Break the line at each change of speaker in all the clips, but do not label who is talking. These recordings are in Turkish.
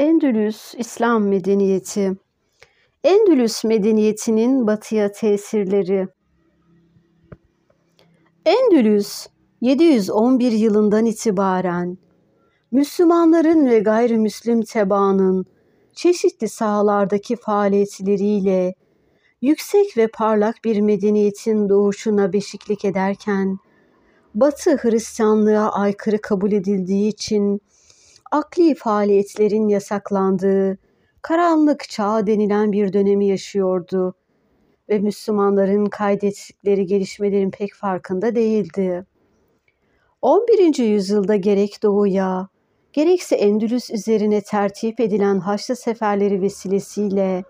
Endülüs İslam medeniyeti. Endülüs medeniyetinin batıya tesirleri. Endülüs 711 yılından itibaren Müslümanların ve gayrimüslim tebaanın çeşitli sahalardaki faaliyetleriyle yüksek ve parlak bir medeniyetin doğuşuna beşiklik ederken Batı Hristiyanlığa aykırı kabul edildiği için akli faaliyetlerin yasaklandığı karanlık çağ denilen bir dönemi yaşıyordu ve Müslümanların kaydettikleri gelişmelerin pek farkında değildi. 11. yüzyılda gerek doğuya, gerekse Endülüs üzerine tertip edilen Haçlı seferleri vesilesiyle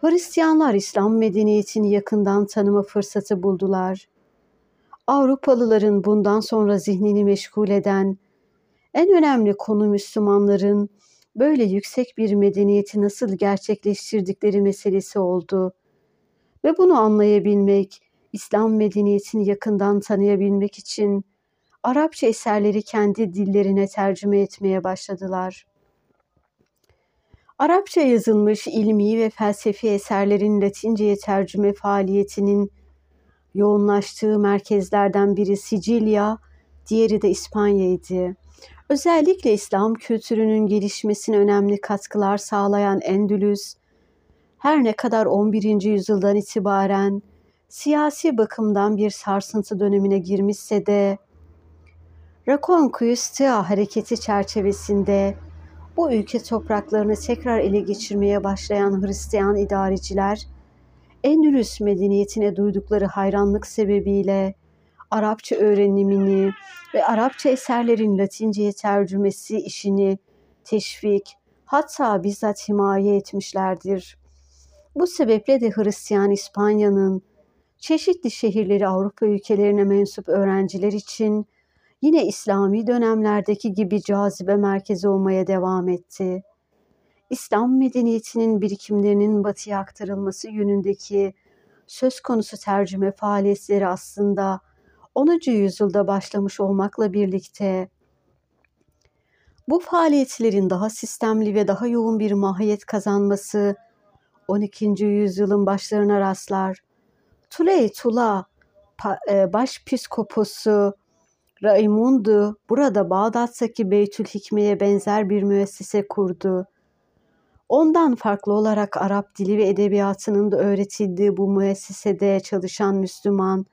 Hristiyanlar İslam medeniyetini yakından tanıma fırsatı buldular. Avrupalıların bundan sonra zihnini meşgul eden en önemli konu Müslümanların böyle yüksek bir medeniyeti nasıl gerçekleştirdikleri meselesi oldu. Ve bunu anlayabilmek, İslam medeniyetini yakından tanıyabilmek için Arapça eserleri kendi dillerine tercüme etmeye başladılar. Arapça yazılmış ilmi ve felsefi eserlerin Latinceye tercüme faaliyetinin yoğunlaştığı merkezlerden biri Sicilya, diğeri de İspanya'ydı. Özellikle İslam kültürünün gelişmesine önemli katkılar sağlayan Endülüs, her ne kadar 11. yüzyıldan itibaren siyasi bakımdan bir sarsıntı dönemine girmişse de Reconquista hareketi çerçevesinde bu ülke topraklarını tekrar ele geçirmeye başlayan Hristiyan idareciler Endülüs medeniyetine duydukları hayranlık sebebiyle Arapça öğrenimini ve Arapça eserlerin Latinceye tercümesi işini teşvik, hatta bizzat himaye etmişlerdir. Bu sebeple de Hristiyan İspanya'nın çeşitli şehirleri Avrupa ülkelerine mensup öğrenciler için yine İslami dönemlerdeki gibi cazibe merkezi olmaya devam etti. İslam medeniyetinin birikimlerinin batıya aktarılması yönündeki söz konusu tercüme faaliyetleri aslında 10. yüzyılda başlamış olmakla birlikte bu faaliyetlerin daha sistemli ve daha yoğun bir mahiyet kazanması 12. yüzyılın başlarına rastlar. Tuley Tula e, başpiskoposu Raimundu burada Bağdat'taki Beytül Hikme'ye benzer bir müessese kurdu. Ondan farklı olarak Arap dili ve edebiyatının da öğretildiği bu müessesede çalışan Müslüman,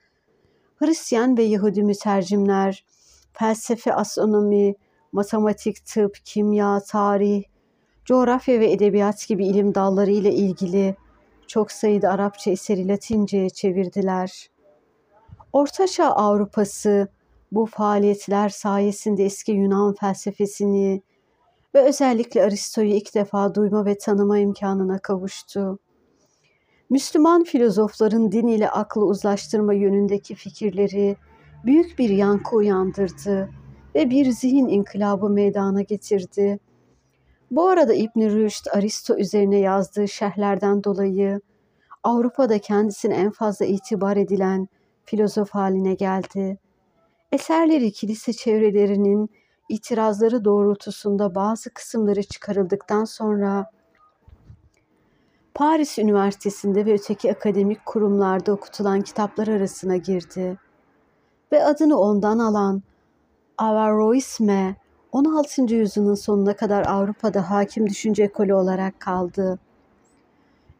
Hristiyan ve Yahudi mütercimler, felsefe, astronomi, matematik, tıp, kimya, tarih, coğrafya ve edebiyat gibi ilim dalları ile ilgili çok sayıda Arapça eseri Latince'ye çevirdiler. Ortaçağ Avrupası bu faaliyetler sayesinde eski Yunan felsefesini ve özellikle Aristo'yu ilk defa duyma ve tanıma imkanına kavuştu. Müslüman filozofların din ile aklı uzlaştırma yönündeki fikirleri büyük bir yankı uyandırdı ve bir zihin inkılabı meydana getirdi. Bu arada İbn Rüşd Aristo üzerine yazdığı şerhlerden dolayı Avrupa'da kendisine en fazla itibar edilen filozof haline geldi. Eserleri kilise çevrelerinin itirazları doğrultusunda bazı kısımları çıkarıldıktan sonra Paris Üniversitesi'nde ve öteki akademik kurumlarda okutulan kitaplar arasına girdi ve adını ondan alan Averroisme 16. yüzyılın sonuna kadar Avrupa'da hakim düşünce ekolü olarak kaldı.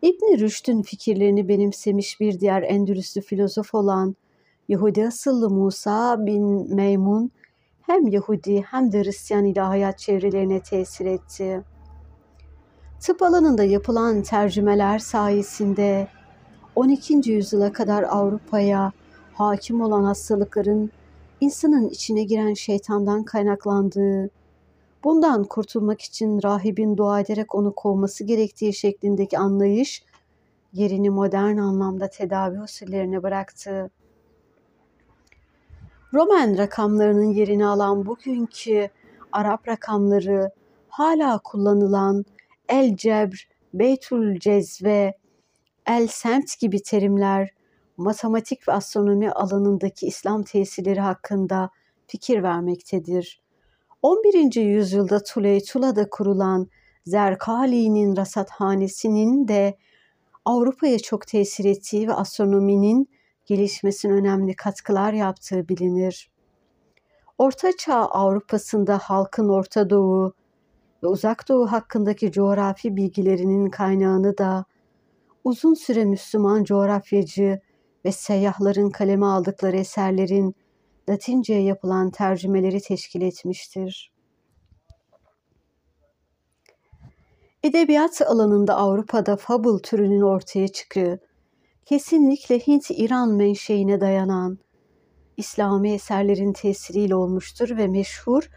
İbn Rüşd'ün fikirlerini benimsemiş bir diğer Endülüslü filozof olan Yahudi asıllı Musa bin Meymun hem Yahudi hem de Hristiyan ilahiyat çevrelerine tesir etti. Tıp alanında yapılan tercümeler sayesinde 12. yüzyıla kadar Avrupa'ya hakim olan hastalıkların insanın içine giren şeytandan kaynaklandığı, bundan kurtulmak için rahibin dua ederek onu kovması gerektiği şeklindeki anlayış yerini modern anlamda tedavi usullerine bıraktı. Roman rakamlarının yerini alan bugünkü Arap rakamları hala kullanılan El Cebr, Beytül Cezve, El Semt gibi terimler matematik ve astronomi alanındaki İslam tesirleri hakkında fikir vermektedir. 11. yüzyılda Tuley Tula'da kurulan Zerkali'nin rasathanesinin de Avrupa'ya çok tesir ettiği ve astronominin gelişmesine önemli katkılar yaptığı bilinir. Orta Çağ Avrupa'sında halkın Orta Doğu ve Uzak Doğu hakkındaki coğrafi bilgilerinin kaynağını da uzun süre Müslüman coğrafyacı ve seyyahların kaleme aldıkları eserlerin Latince'ye yapılan tercümeleri teşkil etmiştir. Edebiyat alanında Avrupa'da fable türünün ortaya çıkığı, kesinlikle Hint-İran menşeine dayanan İslami eserlerin tesiriyle olmuştur ve meşhur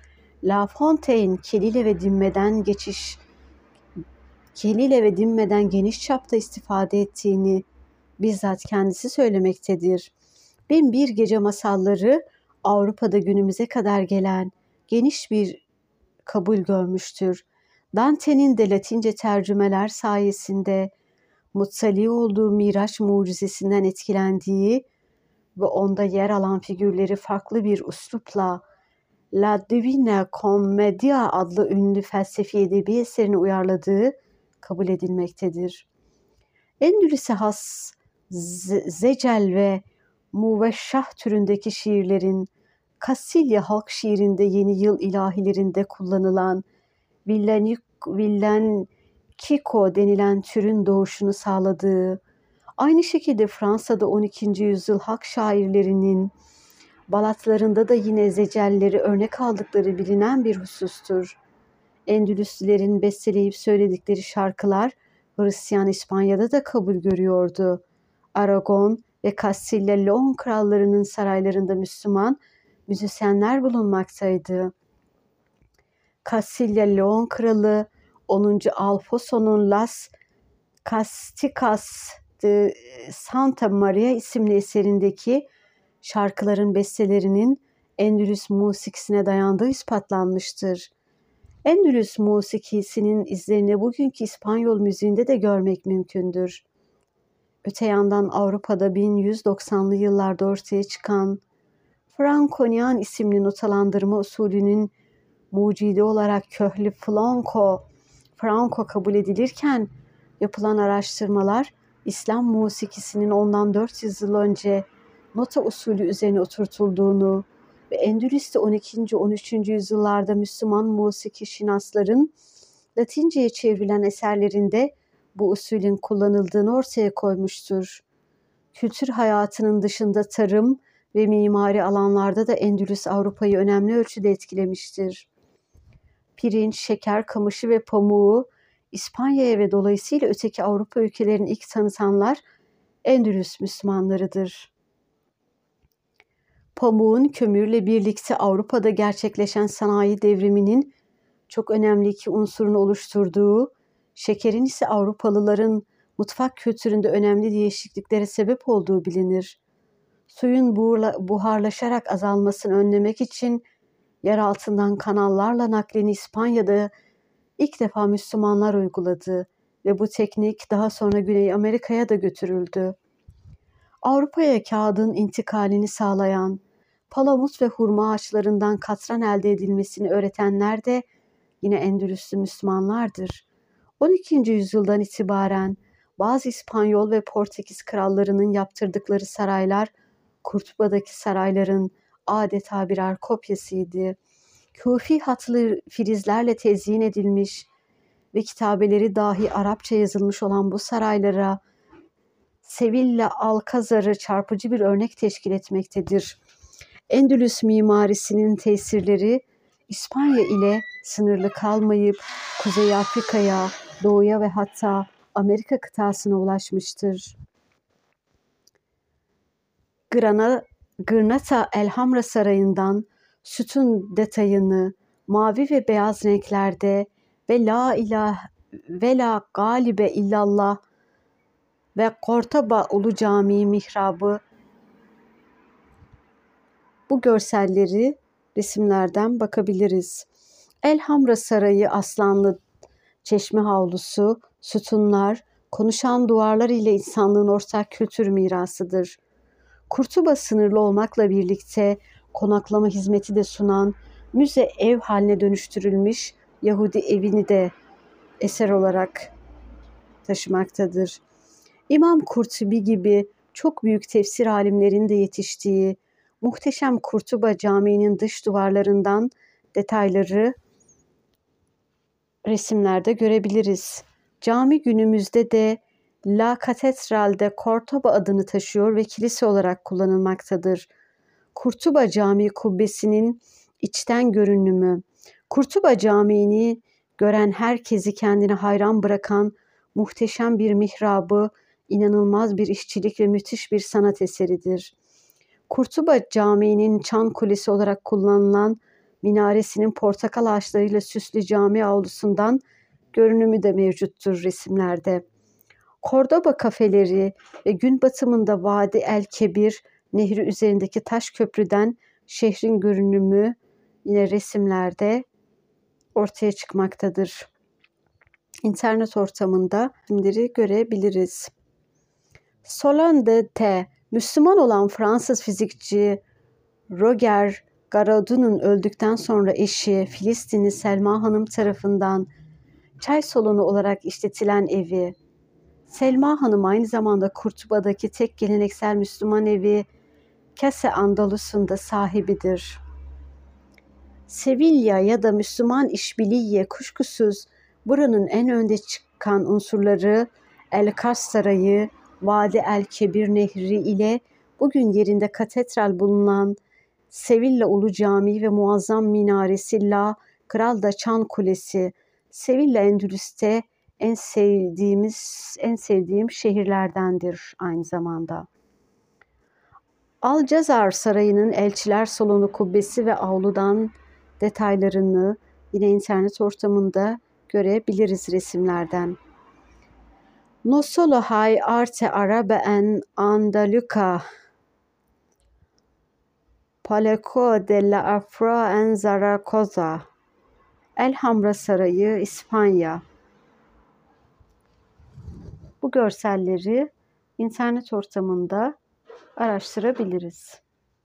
La Fontaine Kelile ve Dimme'den geçiş Kelile ve Dimme'den geniş çapta istifade ettiğini bizzat kendisi söylemektedir. Bin bir gece masalları Avrupa'da günümüze kadar gelen geniş bir kabul görmüştür. Dante'nin de Latince tercümeler sayesinde mutsali olduğu Miraç mucizesinden etkilendiği ve onda yer alan figürleri farklı bir üslupla La Divina Commedia adlı ünlü felsefi edebi eserini uyarladığı kabul edilmektedir. Endülüs'e has zecel ve muveşşah türündeki şiirlerin Kasilya halk şiirinde yeni yıl ilahilerinde kullanılan Villen Kiko denilen türün doğuşunu sağladığı, aynı şekilde Fransa'da 12. yüzyıl halk şairlerinin balatlarında da yine zecelleri örnek aldıkları bilinen bir husustur. Endülüslilerin besteleyip söyledikleri şarkılar Hristiyan İspanya'da da kabul görüyordu. Aragon ve Kastilya Leon krallarının saraylarında Müslüman müzisyenler bulunmaktaydı. Kastilya Leon kralı 10. Alfonso'nun Las Casticas de Santa Maria isimli eserindeki şarkıların bestelerinin Endülüs musikisine dayandığı ispatlanmıştır. Endülüs musikisinin izlerini bugünkü İspanyol müziğinde de görmek mümkündür. Öte yandan Avrupa'da 1190'lı yıllarda ortaya çıkan Frankonian isimli notalandırma usulünün mucidi olarak köhli Franco, Franco kabul edilirken yapılan araştırmalar İslam musikisinin ondan 400 yıl önce nota usulü üzerine oturtulduğunu ve Endülüs'te 12. 13. yüzyıllarda Müslüman musiki şinasların Latince'ye çevrilen eserlerinde bu usulün kullanıldığını ortaya koymuştur. Kültür hayatının dışında tarım ve mimari alanlarda da Endülüs Avrupa'yı önemli ölçüde etkilemiştir. Pirinç, şeker, kamışı ve pamuğu İspanya'ya ve dolayısıyla öteki Avrupa ülkelerinin ilk tanıtanlar Endülüs Müslümanlarıdır. Pamuğun kömürle birlikte Avrupa'da gerçekleşen sanayi devriminin çok önemli iki unsurunu oluşturduğu, şekerin ise Avrupalıların mutfak kültüründe önemli değişikliklere sebep olduğu bilinir. Suyun buharlaşarak azalmasını önlemek için yer altından kanallarla naklini İspanya'da ilk defa Müslümanlar uyguladı ve bu teknik daha sonra Güney Amerika'ya da götürüldü. Avrupa'ya kağıdın intikalini sağlayan, palamut ve hurma ağaçlarından katran elde edilmesini öğretenler de yine Endülüslü Müslümanlardır. 12. yüzyıldan itibaren bazı İspanyol ve Portekiz krallarının yaptırdıkları saraylar Kurtuba'daki sarayların adeta birer kopyasıydı. Kufi hatlı filizlerle tezyin edilmiş ve kitabeleri dahi Arapça yazılmış olan bu saraylara Sevilla Alkazar'ı çarpıcı bir örnek teşkil etmektedir. Endülüs mimarisinin tesirleri İspanya ile sınırlı kalmayıp Kuzey Afrika'ya, Doğu'ya ve hatta Amerika kıtasına ulaşmıştır. Grana, Granata Elhamra Sarayı'ndan sütun detayını mavi ve beyaz renklerde ve la ilah ve la galibe illallah ve Kortaba Ulu Camii mihrabı bu görselleri resimlerden bakabiliriz. Elhamra Sarayı aslanlı çeşme havlusu, sütunlar, konuşan duvarlar ile insanlığın ortak kültür mirasıdır. Kurtuba sınırlı olmakla birlikte konaklama hizmeti de sunan müze ev haline dönüştürülmüş Yahudi evini de eser olarak taşımaktadır. İmam Kurtubi gibi çok büyük tefsir alimlerinin de yetiştiği muhteşem Kurtuba Camii'nin dış duvarlarından detayları resimlerde görebiliriz. Cami günümüzde de La Catedral de adını taşıyor ve kilise olarak kullanılmaktadır. Kurtuba Camii kubbesinin içten görünümü, Kurtuba Camii'ni gören herkesi kendine hayran bırakan muhteşem bir mihrabı, inanılmaz bir işçilik ve müthiş bir sanat eseridir. Kurtuba Camii'nin çan kulesi olarak kullanılan minaresinin portakal ağaçlarıyla süslü cami avlusundan görünümü de mevcuttur resimlerde. Kordoba kafeleri ve gün batımında Vadi El Kebir nehri üzerindeki taş köprüden şehrin görünümü yine resimlerde ortaya çıkmaktadır. İnternet ortamında resimleri görebiliriz. Solande T. Müslüman olan Fransız fizikçi Roger Garadou'nun öldükten sonra eşi Filistinli Selma Hanım tarafından çay salonu olarak işletilen evi, Selma Hanım aynı zamanda Kurtuba'daki tek geleneksel Müslüman evi Kese Andalus'un da sahibidir. Sevilla ya da Müslüman İşbiliye kuşkusuz buranın en önde çıkan unsurları El Kas Sarayı, Vadi El Kebir Nehri ile bugün yerinde katedral bulunan Sevilla Ulu Camii ve muazzam minaresi La Kral da Çan Kulesi, Sevilla Endülüs'te en sevdiğimiz, en sevdiğim şehirlerdendir aynı zamanda. Alcazar Sarayı'nın Elçiler Salonu kubbesi ve avludan detaylarını yine internet ortamında görebiliriz resimlerden. No solo hay arte arabe en Andaluca Palacio de la Afra en Zaragoza Elhamra Sarayı, İspanya. Bu görselleri internet ortamında araştırabiliriz.